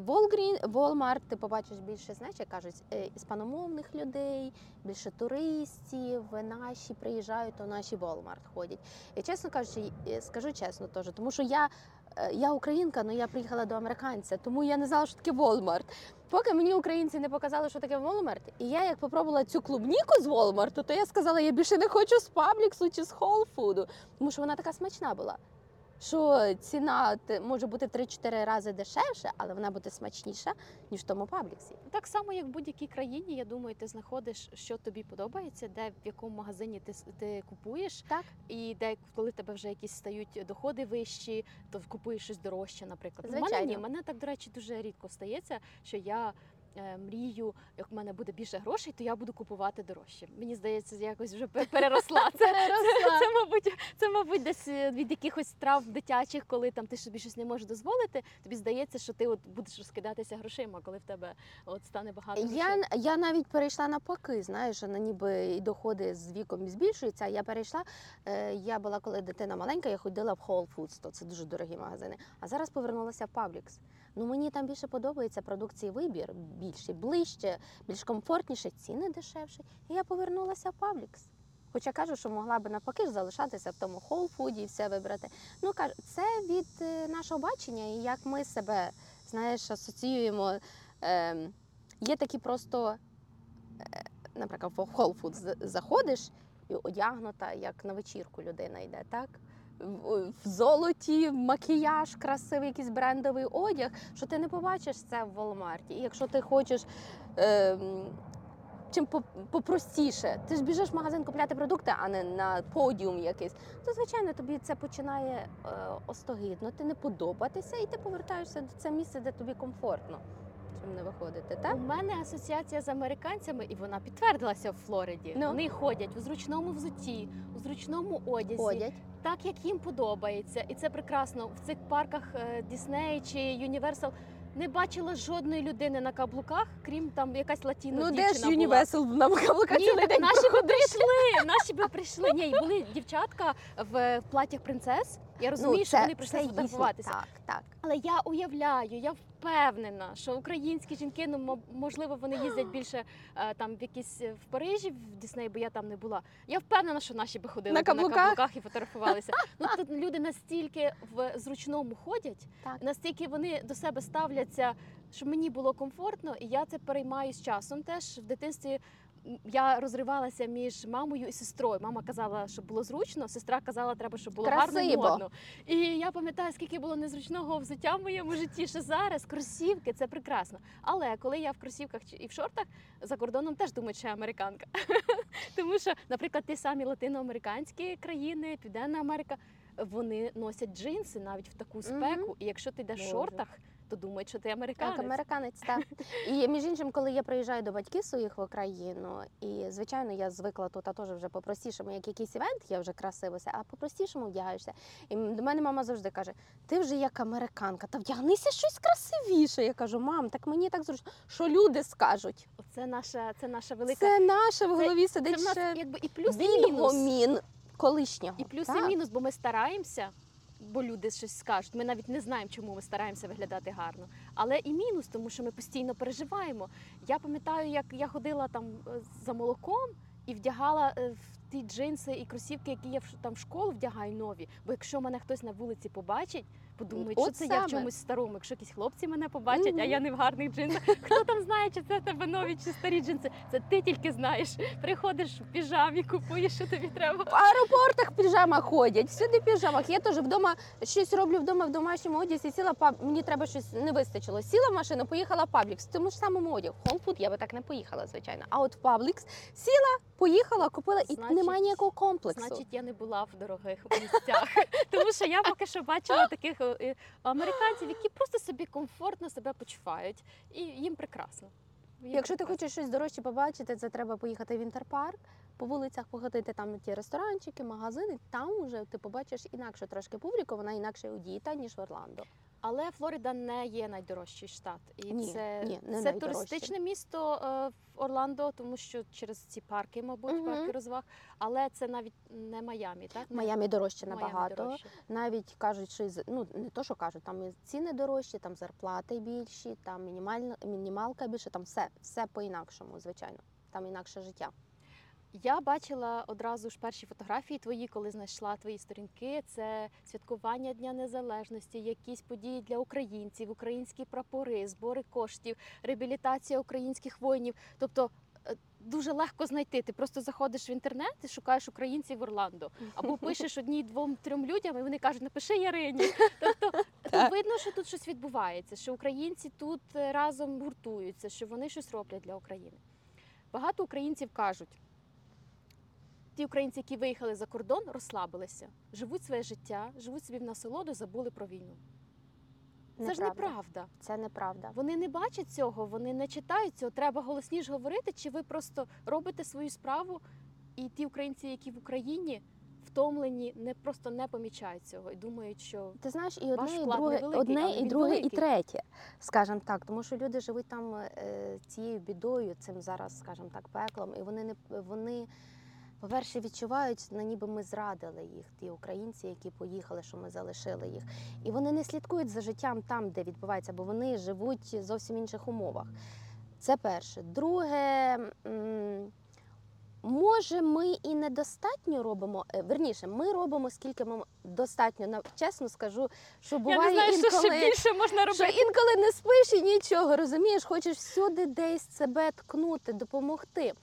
Walgreens, Walmart, Walmart ти побачиш більше, знаєш, як кажуть, е, іспаномовних людей, більше туристів. Наші приїжджають, то наші Walmart ходять. І чесно кажучи, е, скажу чесно теж, тому що я. Е, Я українка, але я приїхала до американця, тому я не знала, що таке Walmart. Поки мені українці не показали, що таке Walmart, і я як попробувала цю клубніку з Walmart, то я сказала, я більше не хочу з Пабліксу чи з Whole Food, тому що вона така смачна була. Що ціна може бути в 3-4 рази дешевше, але вона буде смачніша, ніж в тому Publix і. Так само, як в будь-якій країні, я думаю, ти знаходиш, що тобі подобається, де в якому магазині ти, ти купуєш, Так. і де коли тебе вже якісь стають доходи вищі, то купуєш щось дорожче, наприклад. У мене ні, мене так, до речі, дуже рідко стається, що я. Е, Мрію, як в мене буде більше грошей, то я буду купувати дорожче. Мені здається, я якось вже переросла. Це, це, це, мабуть, це, мабуть, десь е, від якихось трав дитячих, коли там ти собі щось не можеш дозволити. Тобі здається, що ти от будеш розкидатися грошима, коли в тебе от стане багато грошей. Я, я навіть перейшла навпаки, знаєш, на ніби і доходи з віком збільшуються. Я перейшла. Е, я була, коли дитина маленька, я ходила в Whole Foods, то це дуже дорогі магазини. А зараз повернулася в Publix. Ну мені там більше подобається продукції вибір, більше, ближче, більш комфортніше, ціни дешевші. І я повернулася в Publix. Хоча кажу, що могла би навпаки ж залишатися в тому Food і все вибрати. Ну кажу, це від е, нашого бачення, і як ми себе знаєш, асоціюємо. Е, є такі просто, е, наприклад, в з- заходиш і одягнута, як на вечірку людина йде, так? В, золоті, макіяж, красивий якийсь брендовий одяг, що ти не побачиш це в Walmart. І якщо ти хочеш. Е, Чим попростіше, ти ж біжиш в магазин купляти продукти, а не на подіум якийсь. То звичайно тобі це починає е, остогидно, ти не подобатися, і ти повертаєшся до це місце, де тобі комфортно. Не виходити, так? У мене асоціація з американцями, і вона підтвердилася в Флориді. Ну. Вони ходять у зручному взутті, у зручному одязі, Ходять. так як їм подобається. І це прекрасно. В цих парках Дісней чи Юніверсал не бачила жодної людини на каблуках, крім там якась латіно Ну, де ж була. Юнівесел на каблуках Ні, цілий так день наші би прийшли, наші би прийшли. Ні, і були дівчатка в платтях принцес. Я розумію, що вони прийшли Ну, їхні- Так, так. Але я уявляю, я впевнена, що українські жінки, ну мо- можливо, вони їздять більше е, там в якісь е, в Парижі, в Дісней, бо я там не була. Я впевнена, що наші би ходили На каблуках? на каблуках і фотографувалися. Ну тут люди настільки в зручному ходять, Так. настільки вони до себе ставляться, щоб мені було комфортно, і я це переймаю з часом. Теж в дитинстві. Я розривалася між мамою і сестрою. Мама казала, щоб було зручно, сестра казала, треба, щоб було гарно і модно. І я пам'ятаю, скільки було незручного взуття в моєму житті, що зараз кросівки це прекрасно. Але коли я в кросівках і в шортах за кордоном теж думають, що я американка. Тому що, наприклад, ті самі латиноамериканські країни, Південна Америка, вони носять джинси навіть в таку спеку. І якщо ти йдеш в шортах, то думають, що ти американець. Так, американець, так. І між іншим, коли я приїжджаю до батьків своїх в Україну, і звичайно, я звикла тут а теж вже по-простішому, як якийсь івент, я вже красивося, а по-простішому вдягаєшся. І до мене мама завжди каже: ти вже як американка, та вдягнися щось красивіше. Я кажу, мам, так мені так зручно. Що люди скажуть? Оце наша, це наша велика. Це наше в голові Це сидить в нас ще якби і плюс, і мінус. Колишнього. І плюс Так. і мінус, бо ми стараємося, бо люди щось скажуть. Ми навіть не знаємо, чому ми стараємося виглядати гарно. Але і мінус, тому що ми постійно переживаємо. Я пам'ятаю, як я ходила там е, за молоком і вдягала е, в ті джинси і кросівки, які я там в школу вдягаю нові. Бо якщо мене хтось на вулиці побачить, подумають, що це я в чомусь старому. Якщо якісь хлопці мене побачать, а я не в гарних джинсах. Хто там знає, чи це в тебе нові чи старі джинси? Це ти тільки знаєш. Приходиш в піжамі, купуєш, що тобі треба. В аеропортах в піжамах ходять, всюди в піжамах. Я теж вдома щось роблю вдома в домашньому одязі. Сіла, паб... Мені треба щось не вистачило. Сіла в машину, поїхала в Publix. В тому ж самому одягу. В Whole я би так не поїхала, звичайно. А от в Publix сіла, поїхала, купила, і Значить- немає ніякого комплексу. Значить, я не була в дорогих місцях, тому що я поки що бачила таких е, американців, які просто собі комфортно себе почувають, і їм прекрасно. Їм Якщо ти хочеш щось дорожче побачити, це треба поїхати в Вінтер-Парк, по вулицях походити там ті ресторанчики, магазини. Там уже ти побачиш інакше трошки публіку, вона інакше одіта, ніж в Орландо. Але Флорида не є найдорожчий штат, і Ні, це, ні, не це туристичне місто е, в Орландо, тому що через ці парки, мабуть, Мгм. парки розваг. Але це навіть не Майамі, так Майамі дорожче Майамі набагато. дорожче. Навіть кажуть, що ну не то, що кажуть, там і ціни дорожчі, там зарплати більші, там мінімальна мінімалка більше, там все, все по-інакшому, звичайно. Там інакше життя. Я бачила одразу ж перші фотографії твої, коли знайшла твої сторінки. Це святкування Дня Незалежності, якісь події для українців, українські прапори, збори коштів, реабілітація українських воїнів. Тобто е, дуже легко знайти. Ти просто заходиш в інтернет і шукаєш українців в Орландо. Або пишеш одній, двом, трьом людям, і вони кажуть, напиши Ярині. Тобто Так. видно, що тут щось відбувається, що українці тут е, разом гуртуються, що вони щось роблять для України. Багато українців кажуть. Ті українці, які виїхали за кордон, розслабилися, живуть своє життя, живуть собі в насолоду, забули про війну. Це ж Неправда. неправда. Це неправда. Вони не бачать цього, вони не читають цього. Треба голосніше говорити, чи ви просто робите свою справу, і ті українці, які в Україні втомлені, не просто не помічають цього і думають, що Ти знаєш, і одне, і друге, невеликий, одне, і друге, і третє, скажімо так, тому що люди живуть там е, цією бідою, цим зараз, скажімо так, пеклом, і вони не вони. По-перше, відчувають, на ніби ми зрадили їх, ті українці, які поїхали, що ми залишили їх. І вони не слідкують за життям там, де відбувається, бо вони живуть в зовсім інших умовах. Це перше. Друге, може, ми і недостатньо робимо. е, Верніше, ми робимо скільки ми достатньо. Чесно скажу, що буває я не знаю, що ще більше можна Що робити. інколи не спиш і нічого, розумієш, хочеш всюди десь себе ткнути, допомогти.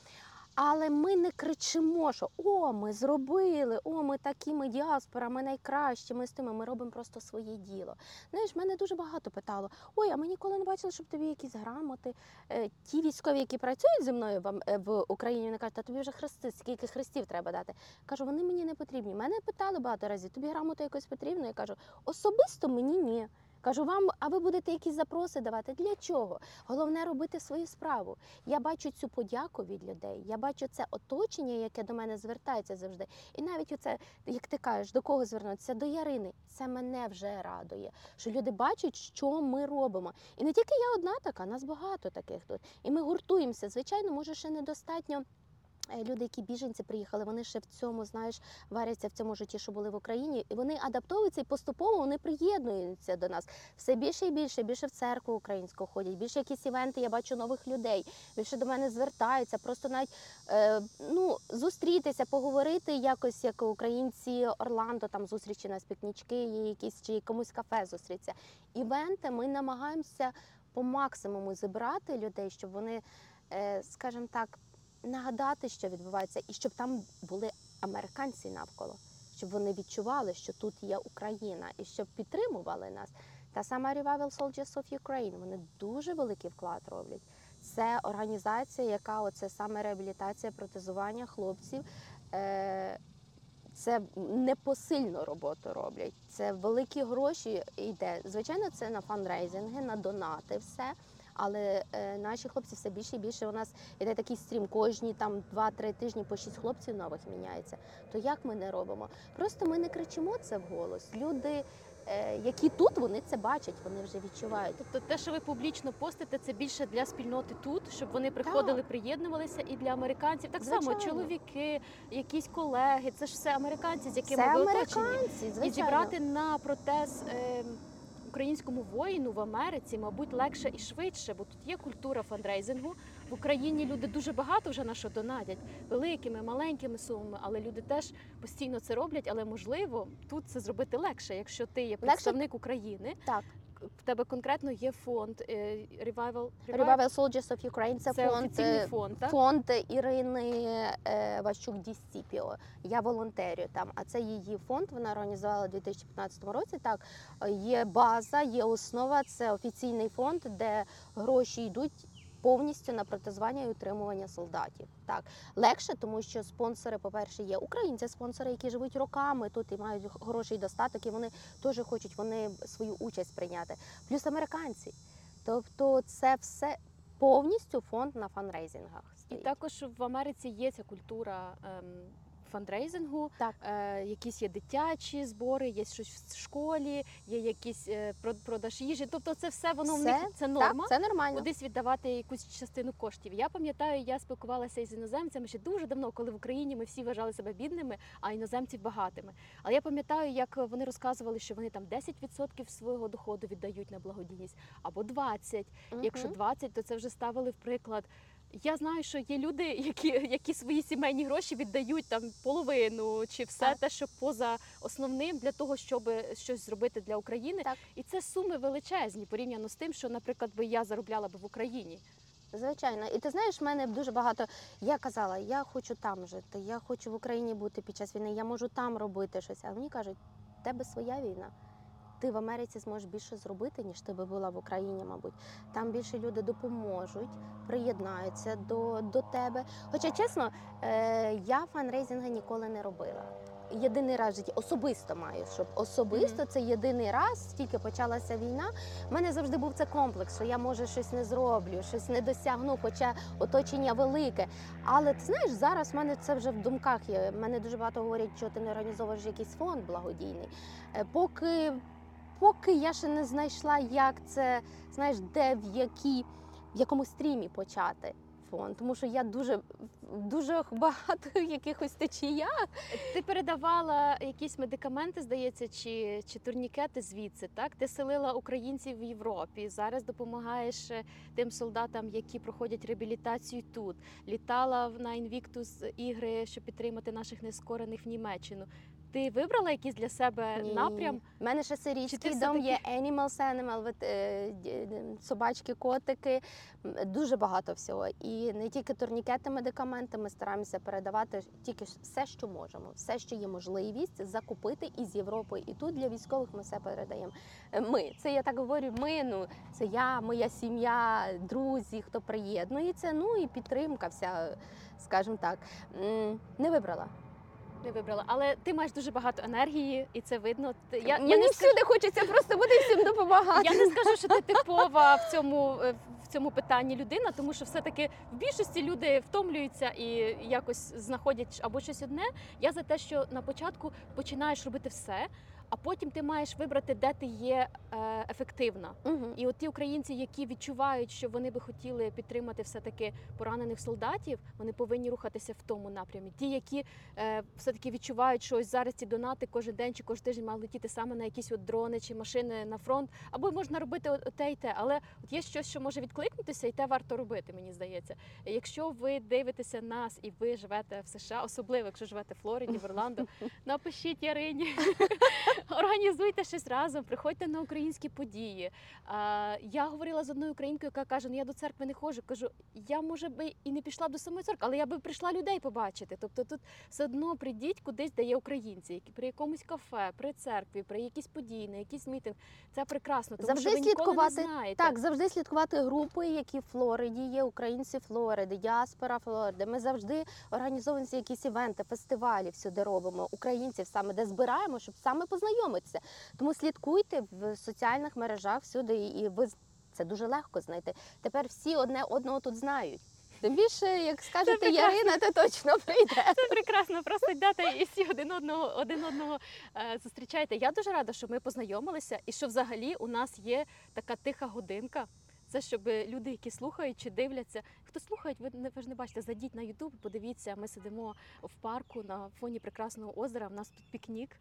Але ми не кричимо, що о, ми зробили, о, ми такі, ми діаспора, ми найкращі, ми з тими, ми робимо просто своє діло. Знаєш, мене дуже багато питало: ой, а ми ніколи не бачили, щоб тобі якісь грамоти. Е, Ті військові, які працюють зі мною в, е, в Україні, вони кажуть, та тобі вже хрести, скільки хрестів треба дати. Кажу, вони мені не потрібні. Мене питали багато разів, тобі грамота якось потрібна? Я кажу, особисто мені ні. Кажу вам, а ви будете якісь запроси давати? Для чого? Головне робити свою справу. Я бачу цю подяку від людей. Я бачу це оточення, яке до мене звертається завжди. І навіть оце, як ти кажеш, до кого звернутися? До Ярини. Це мене вже радує. Що люди бачать, що ми робимо. І не тільки я одна така, нас багато таких тут. І ми гуртуємося. Звичайно, може ще недостатньо. Е, Люди, які біженці приїхали, вони ще в цьому, знаєш, варяться в цьому житті, що були в Україні, і вони адаптовуються і поступово вони приєднуються до нас. Все більше і більше, більше в церкву українську ходять, більше якісь івенти, я бачу нових людей, більше до мене звертаються, просто навіть е, ну, зустрітися, поговорити якось, як українці Орландо, там зустрічі на пікнічки, є якісь чи комусь кафе зустрітися. Івенти ми намагаємося по максимуму зібрати людей, щоб вони, е, скажімо так, нагадати, що відбувається, і щоб там були американці навколо, щоб вони відчували, що тут є Україна, і щоб підтримували нас. Та сама Revival Soldiers of Ukraine, вони дуже великий вклад роблять. Це організація, яка оце саме реабілітація, протезування хлопців. Е, це непосильну роботу роблять. Це великі гроші йде. Звичайно, це на фандрейзинги, на донати, все. Але е, наші хлопці все більше і більше. У нас іде такий стрім кожні там 2-3 тижні по 6 хлопців нових міняється. То як ми не робимо? Просто ми не кричимо це вголос. Люди, е, які тут, вони це бачать, вони вже відчувають. Тобто те, що ви публічно постите, це більше для спільноти тут, щоб вони приходили, приєднувалися, і для американців так само чоловіки, якісь колеги. Це ж все американці, з якими Це ви оточені. американці. І зібрати на протез е, українському воїну в Америці, мабуть, легше і швидше, бо тут є культура фандрейзингу. В Україні люди дуже багато вже на що донатять великими, маленькими сумами, але люди теж постійно це роблять. Але можливо тут це зробити легше, якщо ти є представник України. Так. В тебе конкретно є фонд е, Revival, Revival Soldiers of Ukraine це, Це фонд, е, фонд, так? фонд Ірини е, Ващук Дістіпіо. Я волонтерю там, а це її фонд. Вона організувала у 2015 році. Так є база, є основа. Це офіційний фонд, де гроші йдуть. Повністю на протезування і утримування солдатів. Так легше, тому що спонсори, по-перше, є українці, спонсори, які живуть роками тут і мають хороший достаток, і вони теж хочуть вони свою участь прийняти. Плюс американці. Тобто, це все повністю фонд на фанрейзингах. І також в Америці є ця культура ем, фандрейзингу, Так. Е, якісь є дитячі збори, є щось в школі, є якісь е, про- продаж їжі. Тобто, це все воно в них це норма. Так, це нормально. Кудись віддавати якусь частину коштів. Я пам'ятаю, я спілкувалася із іноземцями ще дуже давно, коли в Україні ми всі вважали себе бідними, а іноземців багатими. Але я пам'ятаю, як вони розказували, що вони там 10% свого доходу віддають на благодійність або 20%. Якщо Мгм. 20, то це вже ставили в приклад. Я знаю, що є люди, які, які свої сімейні гроші віддають там половину чи все Так. те, що поза основним для того, щоб щось зробити для України. Так. І це суми величезні порівняно з тим, що, наприклад, би я заробляла би в Україні. Звичайно, і ти знаєш, в мене дуже багато. Я казала, я хочу там жити, я хочу в Україні бути під час війни, я можу там робити щось. А мені кажуть, в тебе своя війна. Ти в Америці зможеш більше зробити, ніж ти би була в Україні, мабуть. Там більше люди допоможуть, приєднаються до, до тебе. Хоча, чесно, е, я фанрейзинга ніколи не робила. Єдиний раз в житті особисто маю, щоб особисто це єдиний раз, тільки почалася війна. У мене завжди був це комплекс, що я може щось не зроблю, щось не досягну, хоча оточення велике. Але ти знаєш, зараз в мене це вже в думках є. Мене дуже багато говорять, що ти не організовуєш якийсь фонд благодійний. Е, Поки, поки я ще не знайшла, як це, знаєш, де в якій, в якому стрімі почати. Фонд, тому що я дуже дуже багато в якихось течіях. Ти передавала якісь медикаменти, здається, чи, чи турнікети звідси, так? Ти селила українців в Європі. Зараз допомагаєш е, тим солдатам, які проходять реабілітацію тут. Літала на Invictus ігри, щоб підтримати наших нескорених в Німеччину. Ти вибрала якийсь для себе Ні. напрям? У мене ти дом є Animals Animal, вет- е, собачки, котики, дуже багато всього. І не тільки турнікети, медикаменти, ми стараємося передавати тільки все, що можемо, все, що є можливість закупити із Європи. І тут для військових ми все передаємо. Е, Ми, це я так говорю, ми, ну це я, моя сім'я, друзі, хто приєднується, ну і підтримка вся, скажімо так. Не вибрала. Не вибрала, але ти маєш дуже багато енергії, і це видно. Я, Мені я не скажу, хочеться просто бути всім допомагати. Я не скажу, що ти типова в цьому е, в цьому питанні людина, тому що все-таки в більшості люди втомлюються і якось знаходять або щось одне. Я за те, що на початку починаєш робити все, а потім ти маєш вибрати, де ти є е, ефективна. Мгм. І от ті українці, які відчувають, що вони би хотіли підтримати все таки поранених солдатів, вони повинні рухатися в тому напрямі. Ті, які е, все таки відчувають, що ось зараз ці донати кожен день чи кожен тиждень мають летіти саме на якісь от дрони чи машини на фронт, або можна робити от те і те. Але от є щось, що може відкликнутися, і те варто робити, мені здається. Якщо ви дивитеся нас і ви живете в США, особливо якщо живете в Флориді, в Орландо, напишіть Ярині. Організуйте щось разом, приходьте на українські події. А, я говорила з одною українкою, яка каже: ну я до церкви не ходжу. Кажу, я може би і не пішла до самої церкви, але я би прийшла людей побачити. Тобто тут все одно прийдіть кудись, де є українці, при якомусь кафе, при церкві, при якійсь події, на якийсь мітинг. Це прекрасно, тому Завжди що ви ніколи слідкувати. не знаєте. Так, завжди слідкувати групи, які в Флориді є, українці Флориди, діаспора Флориди. Ми завжди організовуємо ці якісь івенти, фестивалі всюди робимо українців саме де збираємо, щоб саме познайомитися. Тому слідкуйте в соціальних мережах всюди, і ви це дуже легко знайти. Тепер всі одне одного тут знають. Тим більше, як скажете. Ярина, то точно прийде. Це прекрасно, просто йдете і всі один одного один одного е, зустрічаєте. Я дуже рада, що ми познайомилися, і що взагалі у нас є така тиха годинка. Це щоб люди, які слухають чи дивляться, хто слухають, ви не ви ж не бачите, зайдіть на Ютуб, подивіться. Ми сидимо в парку на фоні прекрасного озера. У нас тут пікнік,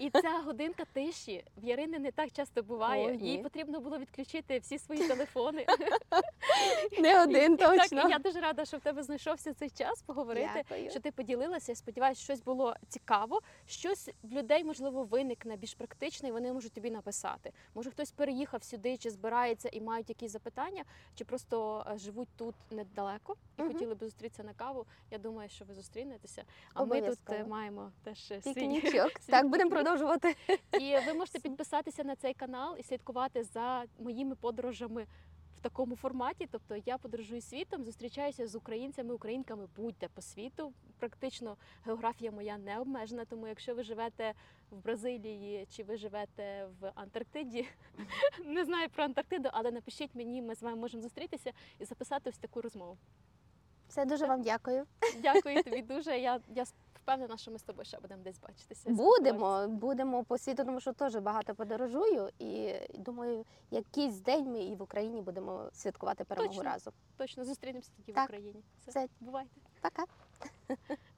і ця годинка тиші в Ярини не так часто буває. О. Їй потрібно було відключити всі свої телефони. Не один так, точно. і я дуже рада, що в тебе знайшовся цей час поговорити Дякую. що ти поділилася. Я сподіваюся, щось було цікаво. Щось в людей можливо виникне більш практичне, і вони можуть тобі написати. Може, хтось переїхав сюди, чи збирається і мають якісь запитання, чи просто е, живуть тут недалеко і Мгм. хотіли б зустрітися на каву. Я думаю, що ви зустрінетеся. А ми тут е, маємо теж е, Пікнічок. свій Так, будемо продовжувати. І ви можете підписатися на цей канал і слідкувати за моїми подорожами в такому форматі. Тобто я подорожую світом, зустрічаюся з українцями, українками будь-де по світу. Практично географія моя не обмежена. Тому якщо ви живете в Бразилії чи ви живете в Антарктиді, не знаю про Антарктиду, але напишіть мені, ми з вами можемо зустрітися і записати ось таку розмову. Все дуже вам дякую. Дякую тобі дуже. Я, я впевнена, що ми з тобою ще будемо десь бачитися. Будемо, будемо по світу, тому що теж багато подорожую. І думаю, якийсь день ми і в Україні будемо святкувати перемогу Точно. разом. Точно зустрінемося тоді в Україні. Все, Все. бувайте. Пока.